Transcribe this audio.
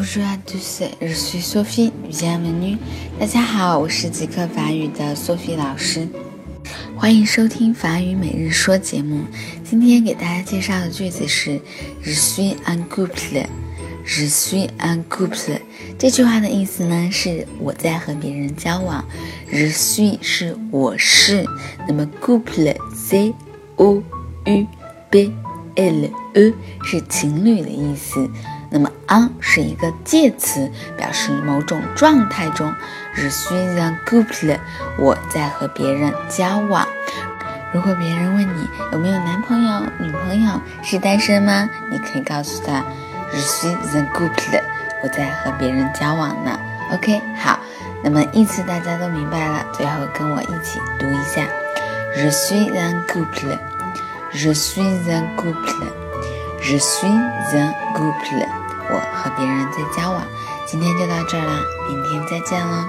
Bonjour à tous, je suis Sophie. Bienvenue. 大家好，我是极客法语的 Sophie 老师，欢迎收听法语每日说节目。今天给大家介绍的句子是 Je suis un couple. Je suis un couple. 这句话的意思呢是我在和别人交往。Je suis 是我是，那么 couple c o u b l e 是情侣的意思。那么，on 是一个介词，表示某种状态中。Je suis un couple，我在和别人交往。如果别人问你有没有男朋友、女朋友，是单身吗？你可以告诉他，Je suis un couple，我在和别人交往呢。OK，好，那么意思大家都明白了，最后跟我一起读一下：Je suis un couple，Je suis un couple。Je suis un couple，我和别人在交往。今天就到这儿啦，明天再见喽。